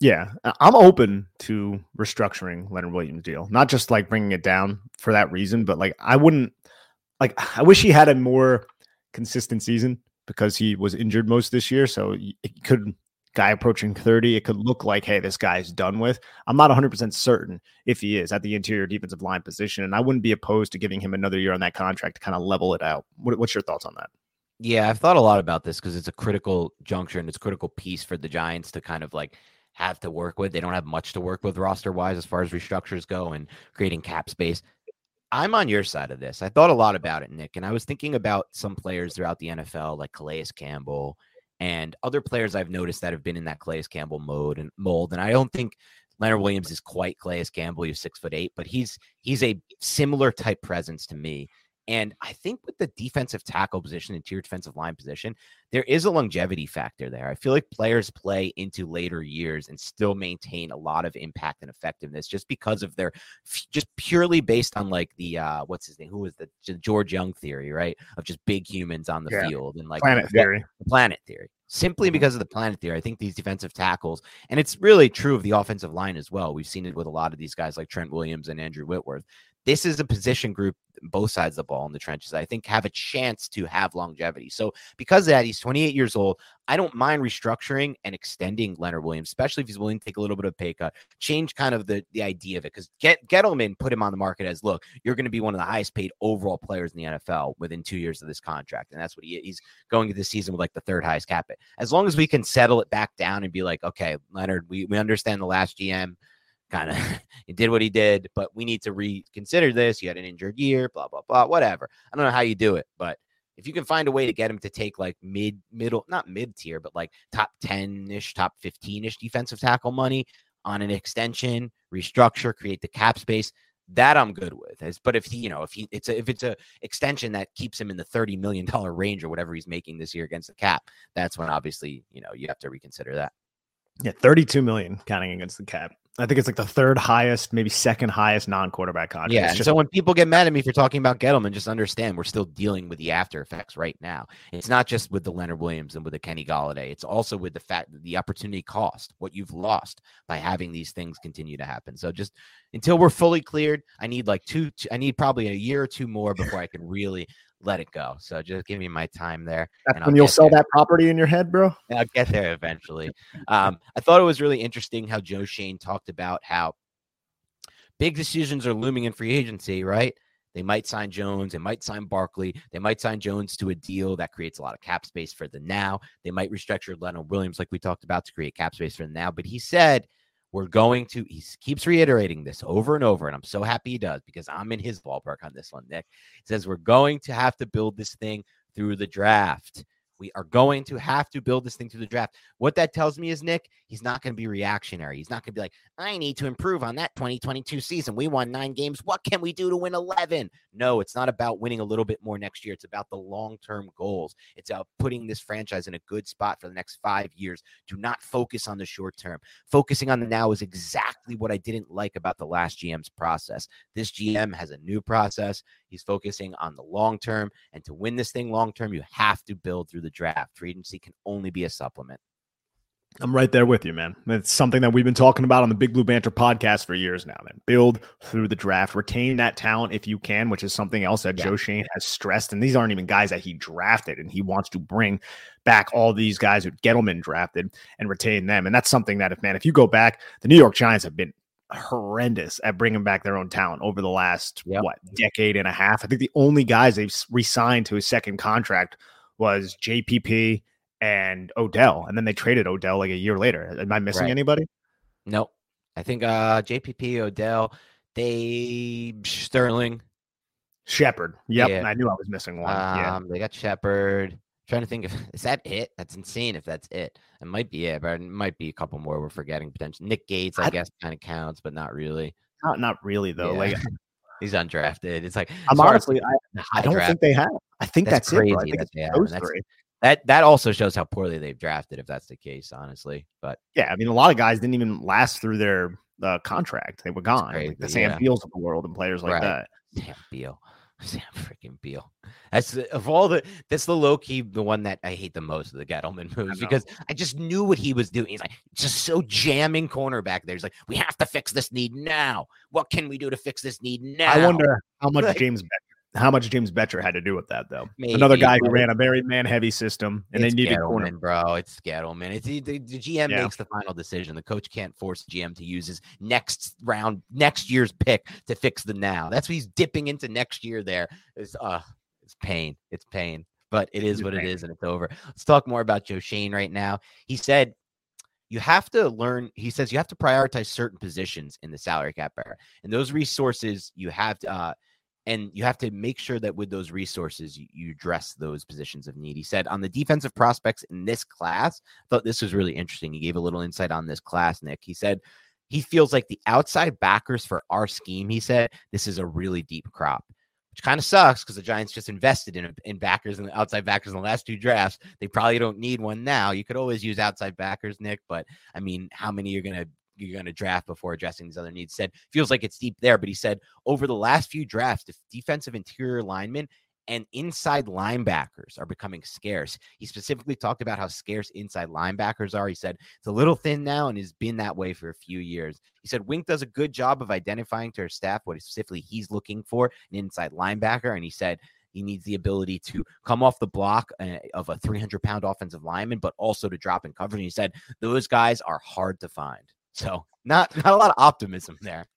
S3: Yeah, I'm open to restructuring Leonard Williams' deal, not just like bringing it down for that reason, but like I wouldn't like. I wish he had a more consistent season because he was injured most this year. So it could guy approaching 30, it could look like, hey, this guy's done with. I'm not 100 percent certain if he is at the interior defensive line position, and I wouldn't be opposed to giving him another year on that contract to kind of level it out. What, what's your thoughts on that?
S2: Yeah, I've thought a lot about this because it's a critical juncture and it's a critical piece for the Giants to kind of like have to work with. They don't have much to work with roster wise as far as restructures go and creating cap space. I'm on your side of this. I thought a lot about it, Nick, and I was thinking about some players throughout the NFL, like Calais Campbell and other players I've noticed that have been in that Calais Campbell mode and mold. And I don't think Leonard Williams is quite Calais Campbell. He's six foot eight, but he's he's a similar type presence to me. And I think with the defensive tackle position, interior defensive line position, there is a longevity factor there. I feel like players play into later years and still maintain a lot of impact and effectiveness just because of their just purely based on like the uh what's his name? Who was the George Young theory, right? Of just big humans on the
S3: Yeah.
S2: field and like
S3: Planet theory.
S2: the planet theory. Simply
S3: Mhm.
S2: because of the planet theory, I think these defensive tackles, and it's really true of the offensive line as well. We've seen it with a lot of these guys like Trent Williams and Andrew Whitworth. This is a position group, both sides of the ball in the trenches, I think have a chance to have longevity. So, because of that, he's 28 years old. I don't mind restructuring and extending Leonard Williams, especially if he's willing to take a little bit of pay cut, change kind of the, the idea of it. Because get Gettleman put him on the market as look, you're going to be one of the highest paid overall players in the NFL within two years of this contract. And that's what he he's going into the season with like the third highest cap it. As long as we can settle it back down and be like, okay, Leonard, we, we understand the last GM kind of he did what he did, but we need to reconsider this. You had an injured year, blah, blah, blah, whatever. I don't know how you do it, but if you can find a way to get him to take like mid, middle, not mid tier, but like top 10 ish, top 15 ish defensive tackle money on an extension, restructure, create the cap space, that I'm good with. As, but if he, you know, if he, it's a, if it's a extension that keeps him in the thirty million dollar range or whatever he's making this year against the cap, that's when obviously you know you have to reconsider that.
S3: Yeah, 32 million counting against the cap. I think it's like the third highest, maybe second highest non-quarterback contract.
S2: Yeah. Just- so when people get mad at me for talking about Gettleman, just understand we're still dealing with the after effects right now. It's not just with the Leonard Williams and with the Kenny Golladay. It's also with the fact that the opportunity cost, what you've lost by having these things continue to happen. So just until we're fully cleared, I need like two, I need probably a year or two more before I can really let it go. So just give me my time there.
S3: That's when you'll sell there. that property in your head, bro.
S2: And I'll get there eventually. um, I thought it was really interesting how Joe Schoen talked about how big decisions are looming in free agency, right? They might sign Jones, they might sign Barkley, they might sign Jones to a deal that creates a lot of cap space for the now. They might restructure Leonard Williams, like we talked about, to create cap space for the now. But he said we're going to, he keeps reiterating this over and over. And I'm so happy he does because I'm in his ballpark on this one, Nick. He says, we're going to have to build this thing through the draft. We are going to have to build this thing through the draft. What that tells me is, Nick, he's not going to be reactionary. He's not going to be like, I need to improve on that 2022 season. We won nine games. What can we do to win 11? No, it's not about winning a little bit more next year. It's about the long term goals. It's about putting this franchise in a good spot for the next five years. Do not focus on the short term. Focusing on the now is exactly what I didn't like about the last GM's process. This GM has a new process. He's focusing on the long term. And to win this thing long term, you have to build through the draft. Free agency can only be a supplement.
S3: I'm right there with you, man. It's something that we've been talking about on the Big Blue Banter podcast for years now, man. Build through the draft, retain that talent if you can, which is something else that yeah. Joe Schoen has stressed. And these aren't even guys that he drafted, and he wants to bring back all these guys who Gettleman drafted and retain them. And that's something that, if man, if you go back, the New York Giants have been horrendous at bringing back their own talent over the last yep. what decade and a half. I think the only guys they've re-signed to his second contract was JPP and Odell, and then they traded Odell like a year later. Am I missing right. anybody?
S2: No, I think uh JPP, Odell, they Sterling,
S3: Shepard. Yep, yeah. I knew I was missing one.
S2: Um,
S3: yeah,
S2: they got Shepard. Trying to think if is that it? That's insane. If that's it, it might be it, but it might be a couple more we're forgetting. Potentially, Nick Gates, I, I guess, kind of counts, but not really.
S3: Not not really though. Yeah. Like
S2: he's undrafted. It's like
S3: I'm honestly, I, I don't draft, think they have. I think that's, that's crazy. It, that
S2: those three that that also shows how poorly they've drafted if that's the case honestly but
S3: yeah i mean a lot of guys didn't even last through their uh, contract they were gone like the sam yeah. Beals of the world and players like right. that
S2: sam Beal sam freaking Beal. That's the, of all the that's the low key the one that i hate the most of the gettleman moves I because i just knew what he was doing. He's like just so jamming cornerback there. He's like we have to fix this need now. What can we do to fix this need now?
S3: i wonder how much like, james how much James Bettcher had to do with that, though. Maybe, Another guy who ran a very man heavy system and they needed corner.
S2: bro. It's Gettleman. It's the, the GM yeah. makes the final decision. The coach can't force GM to use his next round, next year's pick to fix the now. That's what he's dipping into next year. There is uh, it's pain. It's pain, but it is it's what pain. it is, and it's over. Let's talk more about Joe Schoen right now. He said you have to learn he says you have to prioritize certain positions in the salary cap era and those resources you have to uh, and you have to make sure that with those resources you, address those positions of need. He said on the defensive prospects in this class, thought this was really interesting. He gave a little insight on this class, Nick. He said he feels like the outside backers for our scheme, he said, this is a really deep crop. Which kind of sucks because the Giants just invested in in backers and outside backers in the last two drafts. They probably don't need one now. You could always use outside backers, Nick, but I mean, how many you're going to you're going to draft before addressing these other needs. Said feels like it's deep there, but he said over the last few drafts, defensive interior linemen and inside linebackers are becoming scarce. He specifically talked about how scarce inside linebackers are. He said it's a little thin now and has been that way for a few years. He said Wink does a good job of identifying to her staff what specifically he's looking for an inside linebacker. And he said he needs the ability to come off the block uh, of a 300 pound offensive lineman, but also to drop in coverage. And he said those guys are hard to find. So not not a lot of optimism there.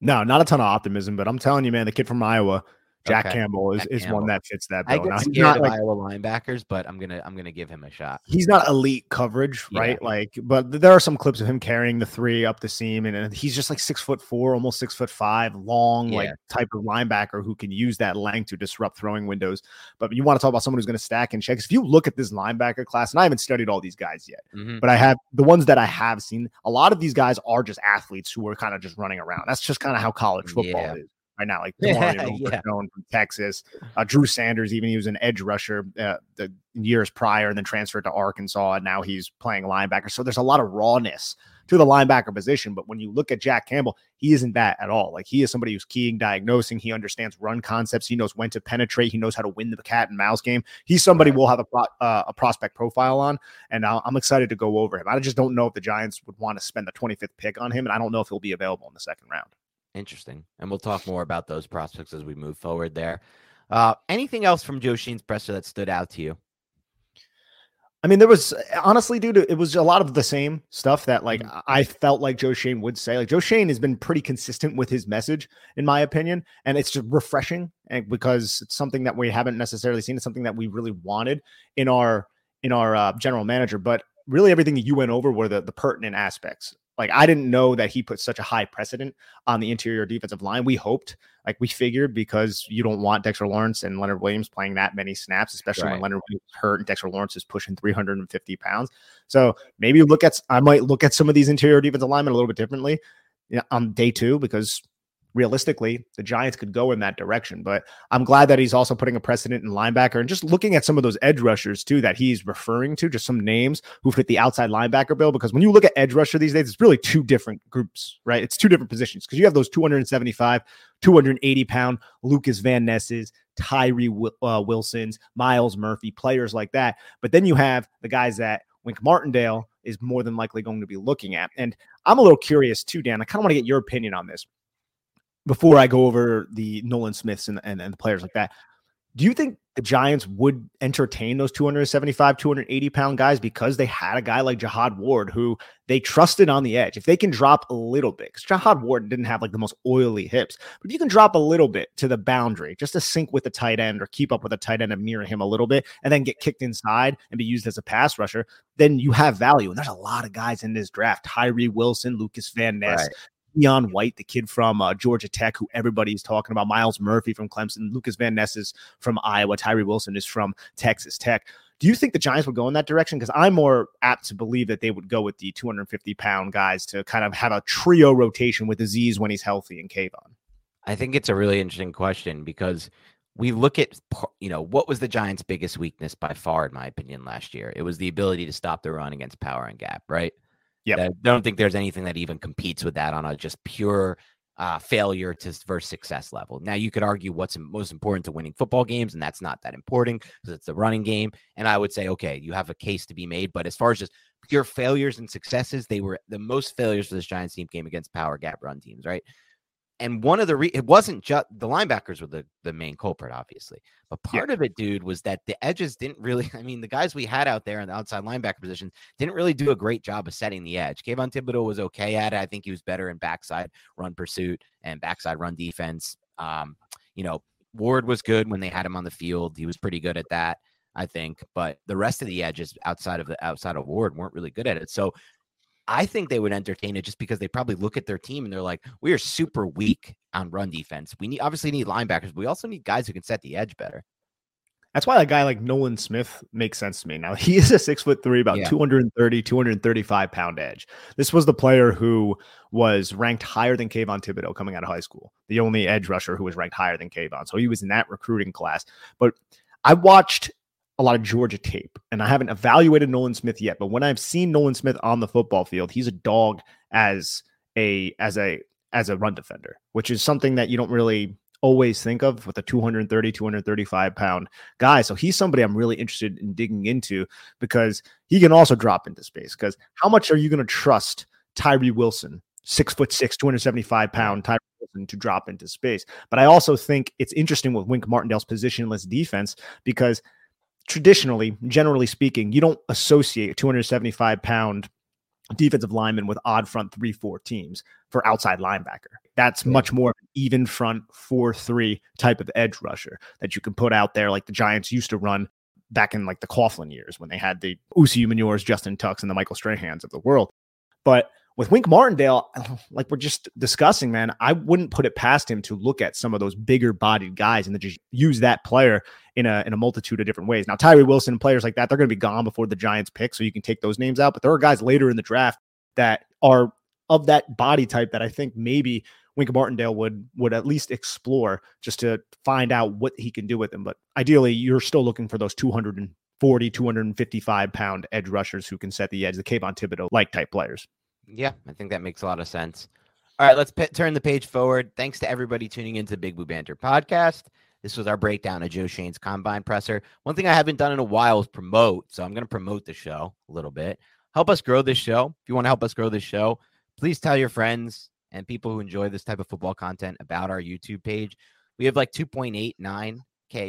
S3: No, not a ton of optimism, but I'm telling you, man, the kid from Iowa, Jack okay. Campbell is, Jack is Campbell. one that fits that
S2: bill. I get now, scared of like, Iowa linebackers, but I'm gonna I'm gonna give him a shot.
S3: He's not elite coverage, right? Like, but there are some clips of him carrying the three up the seam, and, and he's just like six foot four, almost six foot five, long, yeah. like type of linebacker who can use that length to disrupt throwing windows. But you want to talk about someone who's going to stack and check. If you look at this linebacker class, and I haven't studied all these guys yet, mm-hmm. but I have the ones that I have seen. A lot of these guys are just athletes who are kind of just running around. That's just kind of how college football yeah. is right now. Like yeah, yeah. from Texas, uh, Drew Sanders, even he was an edge rusher uh, the years prior, and then transferred to Arkansas, and now he's playing linebacker. So there's a lot of rawness to the linebacker position. But when you look at Jack Campbell, he isn't that at all. Like he is somebody who's keying, diagnosing. He understands run concepts. He knows when to penetrate. He knows how to win the cat and mouse game. He's somebody we'll have a pro, uh, a prospect profile on, and I'm excited to go over him. I just don't know if the Giants would want to spend the 25th pick on him, and I don't know if he'll be available in the second round.
S2: Interesting. And we'll talk more about those prospects as we move forward there. Uh, anything else from Joe Schoen's presser that stood out to you?
S3: I mean, there was honestly, dude, it was a lot of the same stuff that like mm-hmm. I felt like Joe Schoen would say. Like Joe Schoen has been pretty consistent with his message, in my opinion, and it's just refreshing and because it's something that we haven't necessarily seen. It's something that we really wanted in our in our uh, general manager. But really, everything that you went over were the the pertinent aspects like I didn't know that he put such a high precedent on the interior defensive line. We hoped, like we figured, because you don't want Dexter Lawrence and Leonard Williams playing that many snaps, especially right. when Leonard Williams hurt and Dexter Lawrence is pushing 350 pounds. So maybe look at I might look at some of these interior defensive linemen a little bit differently you know, on day two because realistically, the Giants could go in that direction. But I'm glad that he's also putting a precedent in linebacker and just looking at some of those edge rushers too that he's referring to, just some names who fit the outside linebacker bill. Because when you look at edge rusher these days, it's really two different groups, right? It's two different positions because you have those 275, 280 pound Lucas Van Nesses, Tyree uh, Wilsons, Myles Murphy, players like that. But then you have the guys that Wink Martindale is more than likely going to be looking at. And I'm a little curious too, Dan. I kind of want to get your opinion on this before I go over the Nolan Smiths and, and, and the players like that, do you think the Giants would entertain those 275, 280 pound guys because they had a guy like Jihad Ward who they trusted on the edge? If they can drop a little bit, because Jihad Ward didn't have like the most oily hips, but you can drop a little bit to the boundary just to sync with the tight end or keep up with the tight end and mirror him a little bit and then get kicked inside and be used as a pass rusher, then you have value. And there's a lot of guys in this draft Tyree Wilson, Lucas Van Ness, right. Keion White, the kid from uh, Georgia Tech, who everybody's talking about, Myles Murphy from Clemson, Lucas Van Ness is from Iowa, Tyree Wilson is from Texas Tech. Do you think the Giants would go in that direction? Because I'm more apt to believe that they would go with the 250 pound guys to kind of have a trio rotation with Azeez when he's healthy and Kayvon.
S2: I think it's a really interesting question because we look at you know what was the Giants' biggest weakness by far, in my opinion, last year. It was the ability to stop the run against power and gap, right?
S3: Yeah, I
S2: don't think there's anything that even competes with that on a just pure uh, failure to versus success level. Now you could argue what's most important to winning football games, and that's not that important because it's the running game. And I would say, okay, you have a case to be made. But as far as just pure failures and successes, they were the most failures for this Giants team came against power gap run teams, right? And one of the re- it wasn't just the linebackers were the the main culprit, obviously, but part yeah. of it, dude, was that the edges didn't really. I mean, the guys we had out there in the outside linebacker position didn't really do a great job of setting the edge. Kayvon Thibodeaux was okay at it. I think he was better in backside run pursuit and backside run defense. Um, you know, Ward was good when they had him on the field. He was pretty good at that. I think, but the rest of the edges outside of the outside of Ward weren't really good at it. So I think they would entertain it just because they probably look at their team and they're like, we are super weak on run defense. We need obviously need linebackers, but we also need guys who can set the edge better.
S3: That's why a guy like Nolan Smith makes sense to me. Now he is a six foot three, about yeah. 230, 235 pound edge. This was the player who was ranked higher than Kayvon Thibodeaux coming out of high school, the only edge rusher who was ranked higher than Kayvon. So he was in that recruiting class. But I watched a lot of Georgia tape, and I haven't evaluated Nolan Smith yet. But when I've seen Nolan Smith on the football field, he's a dog as a as a as a run defender, which is something that you don't really always think of with a 230 235 pound guy so he's somebody i'm really interested in digging into because he can also drop into space because how much are you going to trust tyree wilson six foot six 275 pound tyree wilson to drop into space but i also think it's interesting with wink martindale's positionless defense because traditionally, generally speaking, you don't associate a 275 pound defensive linemen with odd front 3 4 teams for outside linebacker. That's much more even front 4 3 type of edge rusher that you can put out there like the Giants used to run back in like the Coughlin years when they had the Osi Umenyiors, Justin Tucks, and the Michael Strahans of the world. But with Wink Martindale, like we're just discussing, man, I wouldn't put it past him to look at some of those bigger bodied guys and then just use that player in a in a multitude of different ways. Now, Tyree Wilson, and players like that, they're going to be gone before the Giants pick, so you can take those names out. But there are guys later in the draft that are of that body type that I think maybe Wink Martindale would would at least explore just to find out what he can do with them. But ideally, you're still looking for those 240, 255 pound edge rushers who can set the edge, the Kayvon Thibodeaux like type players.
S2: Yeah, I think that makes a lot of sense. All right, let's p- turn the page forward. Thanks to everybody tuning into Big Blue Banter podcast. This was our breakdown of Joe Schoen's combine presser. One thing I haven't done in a while is promote. So I'm going to promote the show a little bit. Help us grow this show. If you want to help us grow this show, please tell your friends and people who enjoy this type of football content about our YouTube page. We have like 2.89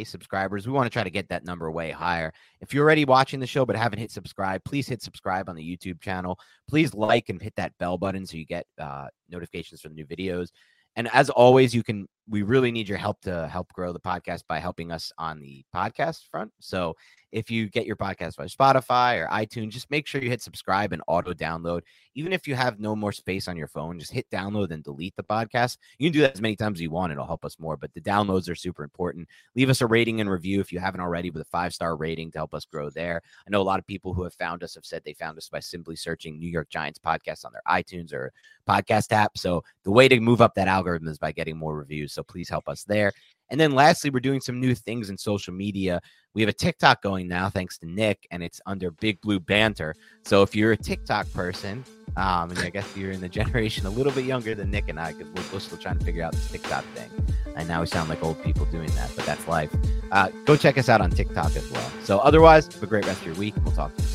S2: subscribers. We want to try to get that number way higher. If you're already watching the show but haven't hit subscribe, please hit subscribe on the YouTube channel. Please like and hit that bell button so you get uh, notifications from new videos. And as always, you can we really need your help to help grow the podcast by helping us on the podcast front. So if you get your podcast by Spotify or iTunes, just make sure you hit subscribe and auto download. Even if you have no more space on your phone, just hit download and delete the podcast. You can do that as many times as you want. It'll help us more, but the downloads are super important. Leave us a rating and review if you haven't already with a five star rating to help us grow there. I know a lot of people who have found us have said they found us by simply searching New York Giants podcast on their iTunes or podcast app. So the way to move up that algorithm is by getting more reviews. So please help us there. And then lastly, we're doing some new things in social media. We have a TikTok going now, thanks to Nick, and it's under Big Blue Banter. So if you're a TikTok person, um, and I guess you're in the generation a little bit younger than Nick and I, because we're, we're, still trying to figure out this TikTok thing. And now we sound like old people doing that, but that's life. Uh, go check us out on TikTok as well. So otherwise, have a great rest of your week. We'll talk to you soon.